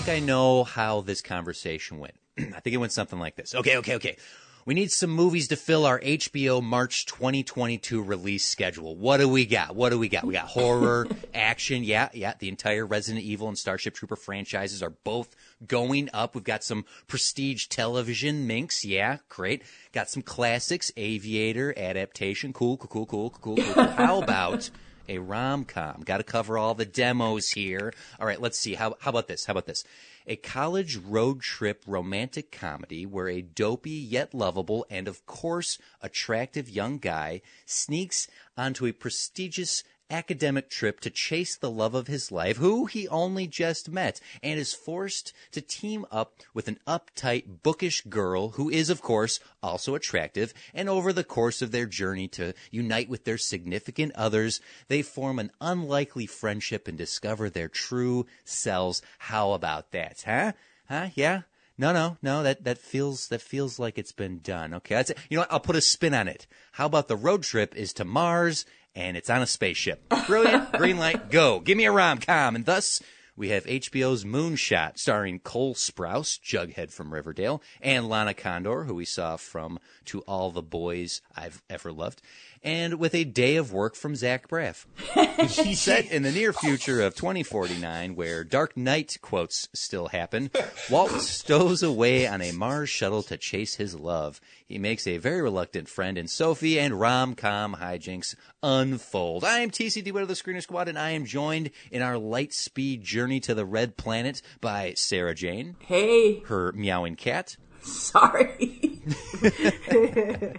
Think I know how this conversation went. I think it went something like this. Okay, okay, okay. We need some movies to fill our HBO March 2022 release schedule. What do we got? What do we got? We got horror, action. Yeah, yeah. The entire Resident Evil and Starship Trooper franchises are both going up. We've got some prestige television minks. Yeah, great. Got some classics, Aviator, adaptation. Cool, cool, cool, cool, cool, cool. cool. How about a rom com. Got to cover all the demos here. All right, let's see. How, how about this? How about this? A college road trip romantic comedy where a dopey yet lovable and, of course, attractive young guy sneaks onto a prestigious academic trip to chase the love of his life, who he only just met, and is forced to team up with an uptight, bookish girl who is, of course, also attractive, and over the course of their journey to unite with their significant others, they form an unlikely friendship and discover their true selves. How about that, huh? Huh? Yeah? No, no, no. That that feels that feels like it's been done. Okay, that's it. You know what? I'll put a spin on it. How about the road trip is to Mars and it's on a spaceship. Brilliant. Green light. Go. Give me a rom com. And thus we have HBO's Moonshot, starring Cole Sprouse, Jughead from Riverdale, and Lana Condor, who we saw from To All the Boys I've Ever Loved, and with a day of work from Zach Braff. Set in the near future of 2049, where Dark Knight quotes still happen, Walt stows away on a Mars shuttle to chase his love. He makes a very reluctant friend in Sophie, and rom-com hijinks unfold. I am TC DeWitt of the Screener Squad, and I am joined in our light speed journey to the Red Planet by Sarah Jane, Hey, her meowing cat, sorry.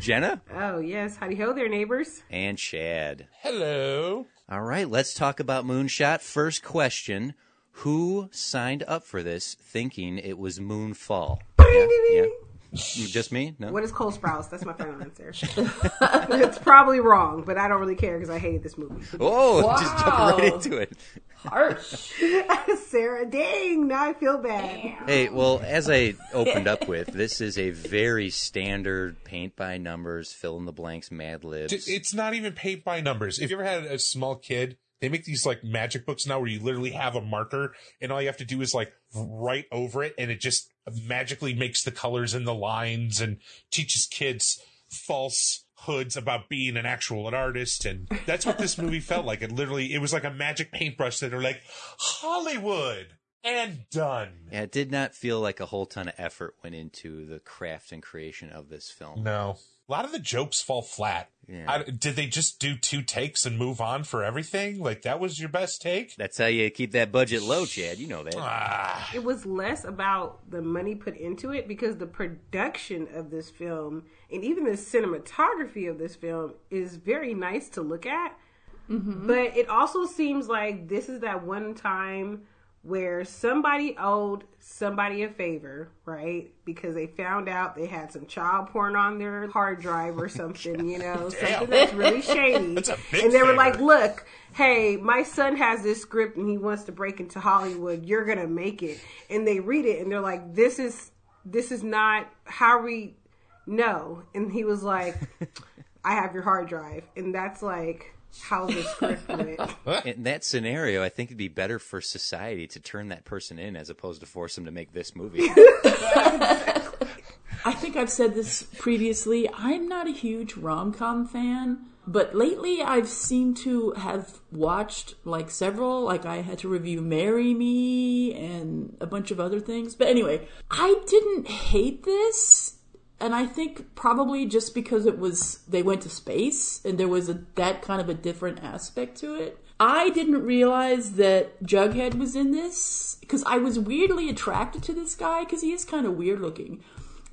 Jenna, Oh, yes. Howdy ho there, neighbors. and Chad. Hello. All right, let's talk about Moonshot. First question Who signed up for this thinking it was Moonfall? Yeah, yeah. Just me? No? What is Cole Sprouse? That's my final answer. it's probably wrong, but I don't really care because I hated this movie. Oh, just jump Wow. right into it. Harsh. Sarah, dang, now I feel bad. Hey, well, as I opened up with, this is a very standard paint by numbers, fill in the blanks, Mad Libs. It's not even paint by numbers. If you ever had a small kid, they make these like magic books now where you literally have a marker and all you have to do is like write over it and it just magically makes the colors and the lines and teaches kids false hoods about being an actual an artist. And that's what this movie felt like. It literally it was like a magic paintbrush that are like hollywood and done. Yeah, it did not feel like a whole ton of effort went into the craft and creation of this film. no a lot of the jokes fall flat Yeah. I, did they just do two takes and move on for everything like that was your best take That's how you keep that budget low, Chad. You know that. ah It was less about the money put into it because the production of this film and even the cinematography of this film is very nice to look at. But it also seems like this is that one time where somebody owed somebody a favor, right? Because they found out they had some child porn on their hard drive or something, you know, something that's really shady. That's a big and they were like, look, hey, my son has this script and he wants to break into Hollywood. You're going to make it. And they read it and they're like, this is, this is not how we know. And he was like, I have your hard drive. And that's like how the script went. In that scenario, I think it'd be better for society to turn that person in as opposed to force them to make this movie. I think I've said this previously. I'm not a huge rom com fan, but lately I've seemed to have watched like several. Like I had to review Marry Me and a bunch of other things. But anyway, I didn't hate this. And I think probably just because it was they went to space and there was a that kind of a different aspect to it. I didn't realize that Jughead was in this because I was weirdly attracted to this guy because he is kind of weird looking.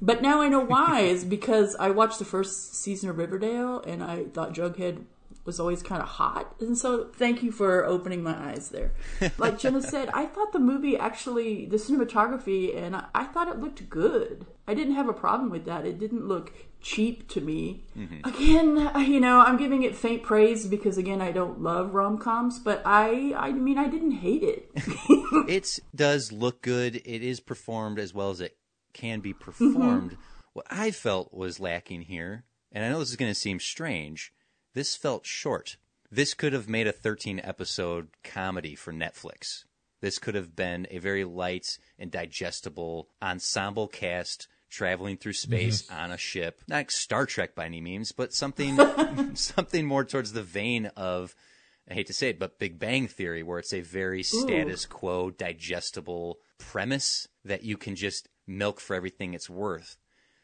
But now I know why is because I watched the first season of Riverdale and I thought Jughead was always kind of hot. And so thank you for opening my eyes there. Like Jenna said, I thought the movie actually, the cinematography, and I, I thought it looked good. I didn't have a problem with that. It didn't look cheap to me. Mm-hmm. Again, you know, I'm giving it faint praise because again, I don't love rom coms, but I, I mean, I didn't hate it. it does look good. It is performed as well as it can be mm-hmm. performed. What I felt was lacking here, and I know this is going to seem strange, this felt short. This could have made a 13 episode comedy for Netflix. This could have been a very light and digestible ensemble cast traveling through space mm-hmm. on a ship. Not Star Trek by any means, but something something more towards the vein of I hate to say it, but Big Bang Theory, where it's a very status quo, digestible premise that you can just milk for everything it's worth.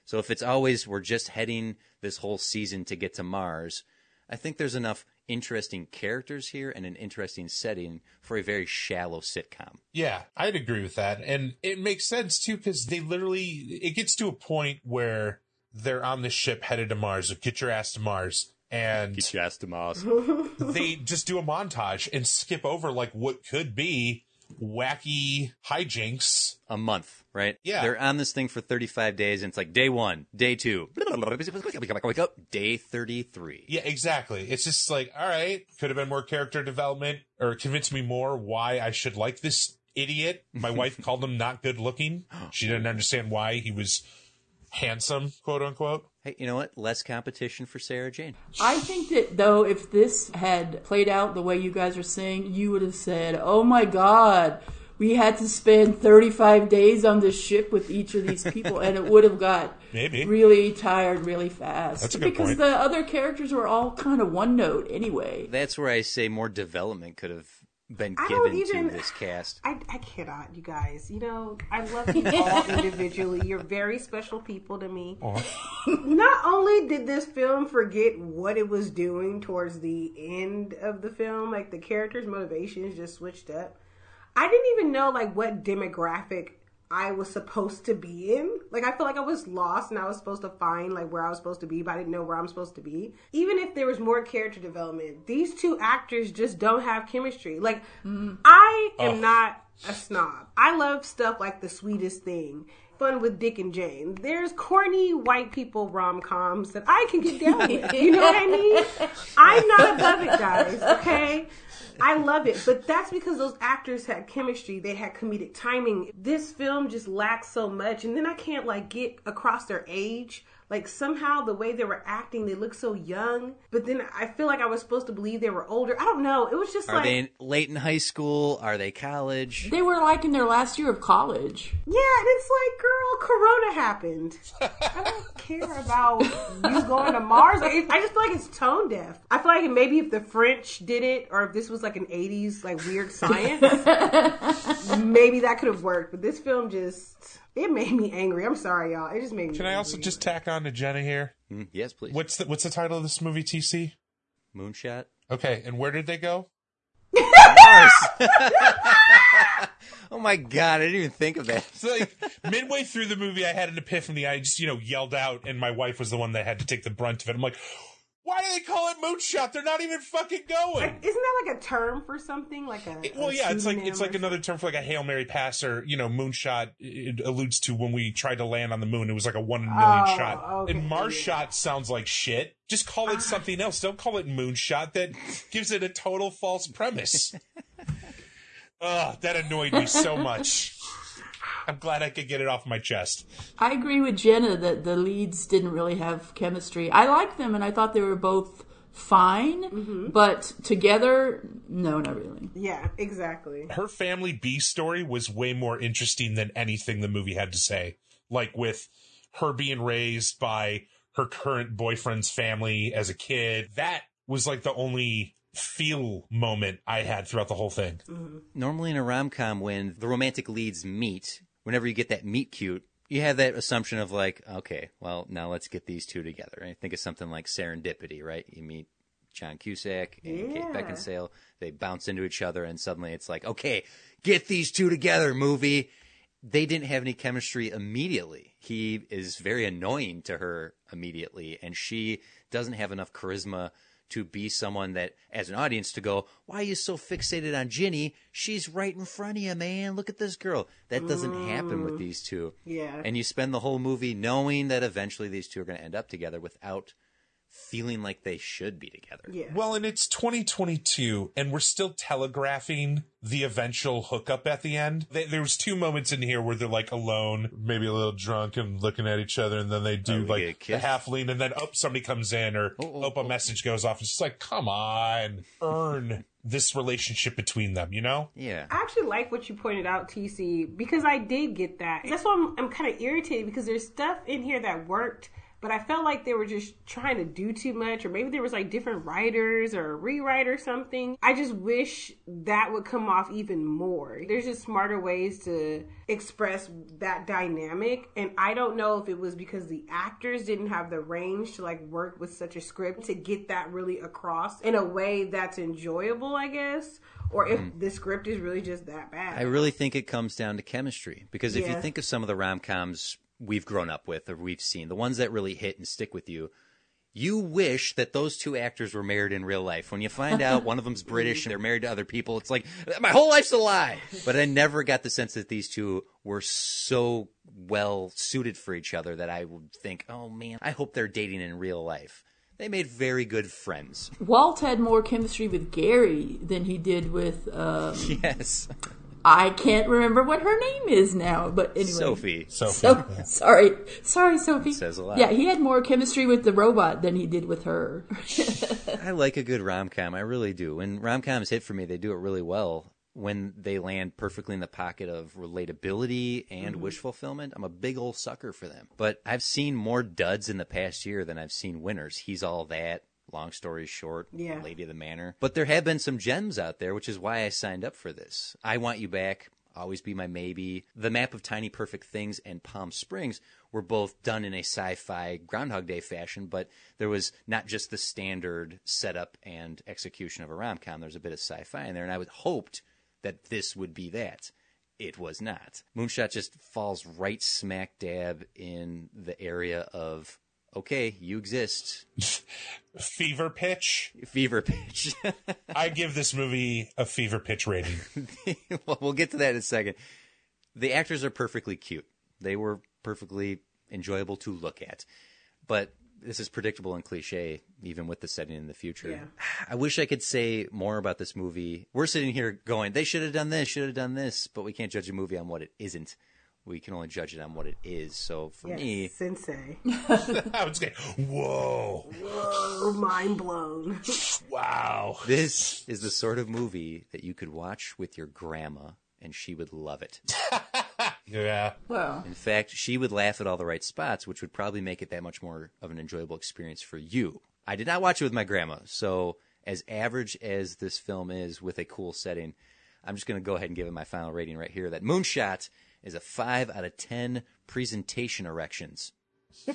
So if it's always we're just heading this whole season to get to Mars, I think there's enough interesting characters here and an interesting setting for a very shallow sitcom. Yeah, I'd agree with that. And it makes sense too, because they literally, it gets to a point where they're on the ship headed to Mars, so get your ass to Mars. And get your ass to Mars. they just do a montage and skip over like what could be wacky hijinks. a month, right? Yeah. They're on this thing for 35 days, and it's like day one, day two, wake up, day 33. Yeah, exactly. It's just like, all right, could have been more character development or convince me more why I should like this idiot. My wife called him not good looking. She didn't understand why he was handsome, quote unquote. Hey, you know what? Less competition for Sarah Jane. I think that though, if this had played out the way you guys are saying, you would have said, "Oh my God, we had to spend 35 days on this ship with each of these people," and it would have got Maybe. really tired really fast. That's a good because point. the other characters were all kind of one note anyway. That's where I say more development could have been I don't given even- to this cast. I, I cannot, you guys. You know, I love you all individually. You're very special people to me. Not only did this film forget what it was doing towards the end of the film, like the characters' motivations just switched up. I didn't even know like what demographic I was supposed to be in. Like I feel like I was lost and I was supposed to find like where I was supposed to be, but I didn't know where I'm supposed to be. Even if there was more character development, these two actors just don't have chemistry. Like mm. I am not a snob. I love stuff like The Sweetest Thing. Fun with Dick and Jane. There's corny white people rom coms that I can get down with. You know what I mean? I'm not above it, guys. Okay, I love it, but that's because those actors had chemistry. They had comedic timing. This film just lacks so much, and then I can't like get across their age. Like somehow the way they were acting, they look so young. But then I feel like I was supposed to believe they were older. I don't know. It was just Are like they in- late in high school? Are they college? They were like in their last year of college. Yeah, and it's like, girl, Corona happened. I don't care about you going to Mars. Like, I just feel like it's tone deaf. I feel like maybe if the French did it, or if this was like an '80s like weird science, maybe that could have worked. But this film just it made me angry. I'm sorry, y'all. It just made me. Can I also just tack on to Jenna here? Mm, yes, please. What's the what's the title of this movie, TC? Moonshot? Okay, and where did they go? Oh my god, I didn't even think of that. So like midway through the movie, I had an epiphany. I just you know yelled out, and my wife was the one that had to take the brunt of it. I'm like, why do they call it moonshot? They're not even fucking going. Isn't that like a term for something? Like a It- well, a yeah, it's like it's like another term for like a hail mary pass or you know moonshot. It alludes to when we tried to land on the moon. It was like a one in a million Oh, shot. okay, And Mars shot sounds like shit. Just call it ah. something else. Don't call it moonshot. That gives it a total false premise. Ugh, that annoyed me so much. I'm glad I could get it off my chest. I agree with Jenna that the leads didn't really have chemistry. I liked them and I thought they were both fine, mm-hmm. but together, no, not really. Yeah, exactly. her family B story was way more interesting than anything the movie had to say. Like with her being raised by her current boyfriend's family as a kid. That was like the only feel moment I had throughout the whole thing. Normally in a rom com, when the romantic leads meet, whenever you get that meet cute, you have that assumption of like, okay, well, now let's get these two together. I think of something like serendipity, right? You meet John Cusack and Kate Beckinsale. They bounce into each other, and suddenly it's like, okay, get these two together, movie. They didn't have any chemistry immediately. He is very annoying to her immediately, and she doesn't have enough charisma to be someone that, as an audience, to go, why are you so fixated on Ginny? She's right in front of you, man. Look at this girl. That doesn't happen with mm. these two. Yeah. And you spend the whole movie knowing that eventually these two are going to end up together without feeling like they should be together. Yeah. Well, and it's 2022, and we're still telegraphing the eventual hookup at the end. There there was two moments in here where they're like alone, maybe a little drunk, and looking at each other, and then they do Oh, they get a like half lean, and then oh, somebody comes in, or Oh, oh, oh a oh. message goes off. It's just like, come on, earn this relationship between them, you know? Yeah. I actually like what you pointed out, TC, because I did get that. That's why I'm, I'm kind of irritated because there's stuff in here that worked, but I felt like they were just trying to do too much, or maybe there was like different writers or a rewrite or something. I just wish that would come off even more. There's just smarter ways to express that dynamic, and I don't know if it was because the actors didn't have the range to like work with such a script to get that really across in a way that's enjoyable, I guess or if mm-hmm. the script is really just that bad. I really think it comes down to chemistry because if you think of some of the rom coms we've grown up with or we've seen, the ones that really hit and stick with you, you wish that those two actors were married in real life. When you find out one of them's British and they're married to other people, it's like my whole life's a lie. But I never got the sense that these two were so well suited for each other that I would think, oh man, I hope they're dating in real life. They made very good friends. Walt had more chemistry with Gary than he did with. Um, Yes, I can't remember what her name is now, but anyway. Sophie. So, So, sorry, sorry, Sophie. Says a lot. Yeah, he had more chemistry with the robot than he did with her. I like a good rom com. I really do. When rom coms hit for me, they do it really well. When they land perfectly in the pocket of relatability and mm-hmm. wish fulfillment, I'm a big old sucker for them. But I've seen more duds in the past year than I've seen winners. He's all that. Long story short, Yeah. Lady of the Manor. But there have been some gems out there, which is why I signed up for this. I Want You Back, Always Be My Maybe. The Map of Tiny Perfect Things and Palm Springs were both done in a sci fi Groundhog Day fashion, but there was not just the standard setup and execution of a rom com. there's a bit of sci fi in there, and I would hoped that this would be that. It was not. Moonshot just falls right smack dab in the area of okay, you exist. fever pitch. Fever pitch. I give this movie a fever pitch rating. well, we'll get to that in a second. The actors are perfectly cute. They were perfectly enjoyable to look at. But this is predictable and cliche, even with the setting in the future. Yeah. I wish I could say more about this movie. We're sitting here going, they should have done this, should have done this, but we can't judge a movie on what it isn't. We can only judge it on what it is. So for Yes, me, sensei. I would say, whoa, Oh, mind blown. wow. this is the sort of movie that you could watch with your grandma and she would love it. Yeah. well, In fact, she would laugh at all the right spots, which would probably make it that much more of an enjoyable experience for you. I did not watch it with my grandma, so as average as this film is with a cool setting, I'm just going to go ahead and give it my final rating right here. That Moonshot is a 5 out of 10 presentation erections.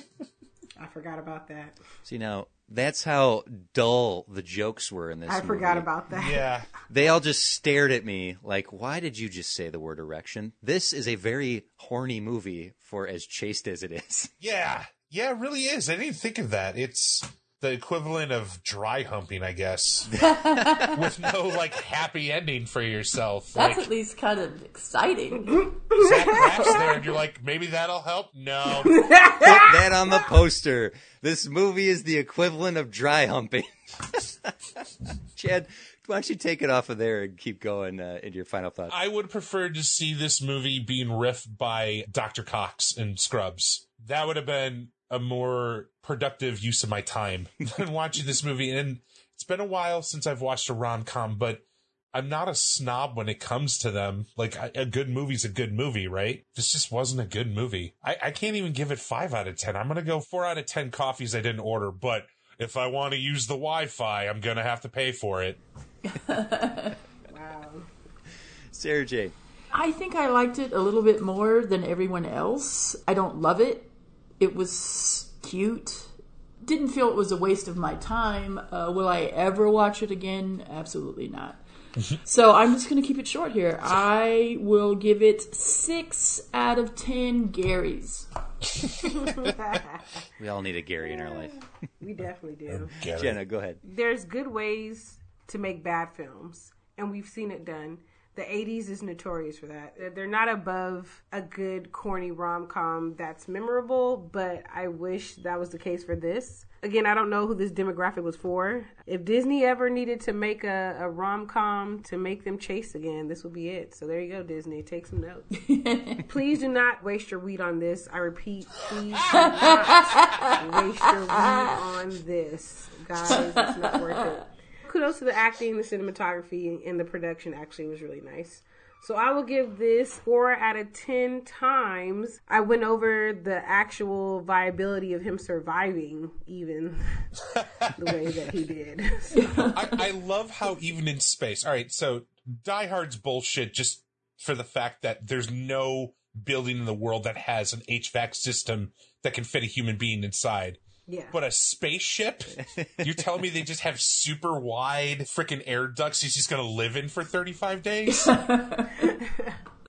I forgot about that. See, now, that's how dull the jokes were in this I forgot movie. about that. Yeah. They all just stared at me like, why did you just say the word erection? This is a very horny movie for as chaste as it is. Yeah. Yeah, it really is. I didn't think of that. It's the equivalent of dry humping, I guess. With no like happy ending for yourself. that's like at least kind of exciting. Zach Braff's there and you're like, maybe that'll help? No. Put that on the poster. This movie is the equivalent of dry humping. Chad, why don't you take it off of there and keep going uh, into your final thoughts? I would prefer to see this movie being riffed by Dr. Cox and Scrubs. That would have been a more productive use of my time than watching this movie. And it's been a while since I've watched a rom com, but I'm not a snob when it comes to them. Like a a good movie's a good movie, right? This just wasn't a good movie. I, I can't even give it five out of 10. I'm going to go four out of 10 coffees I didn't order, but if I want to use the Wi-Fi, I'm going to have to pay for it. Wow. Sarah J. I think I liked it a little bit more than everyone else. I don't love it. It was cute, didn't feel it was a waste of my time. Uh, will I ever watch it again? Absolutely not. so I'm just going to keep it short here. I will give it six out of ten Garys. We all need a Gary in our life. we definitely do. Jenna, go ahead. There's good ways to make bad films, and we've seen it done. The 80s is notorious for that. They're not above a good, corny rom com that's memorable, but I wish that was the case for this. Again, I don't know who this demographic was for. If Disney ever needed to make a, a rom com to make them chase again, this would be it. So there you go, Disney. Take some notes. please do not waste your weed on this. I repeat, please do not waste your weed on this. Guys, it's not worth it kudos to the acting, the cinematography, and the production actually was really nice. So I will give this four out of ten times. I went over the actual viability of him surviving, even the way that he did. I, I love how even in space. All right, so Die Hard's bullshit just for the fact that there's no building in the world that has an HVAC system that can fit a human being inside. Yeah. But a spaceship? You're telling me they just have super wide freaking air ducts he's just gonna live in for 35 days?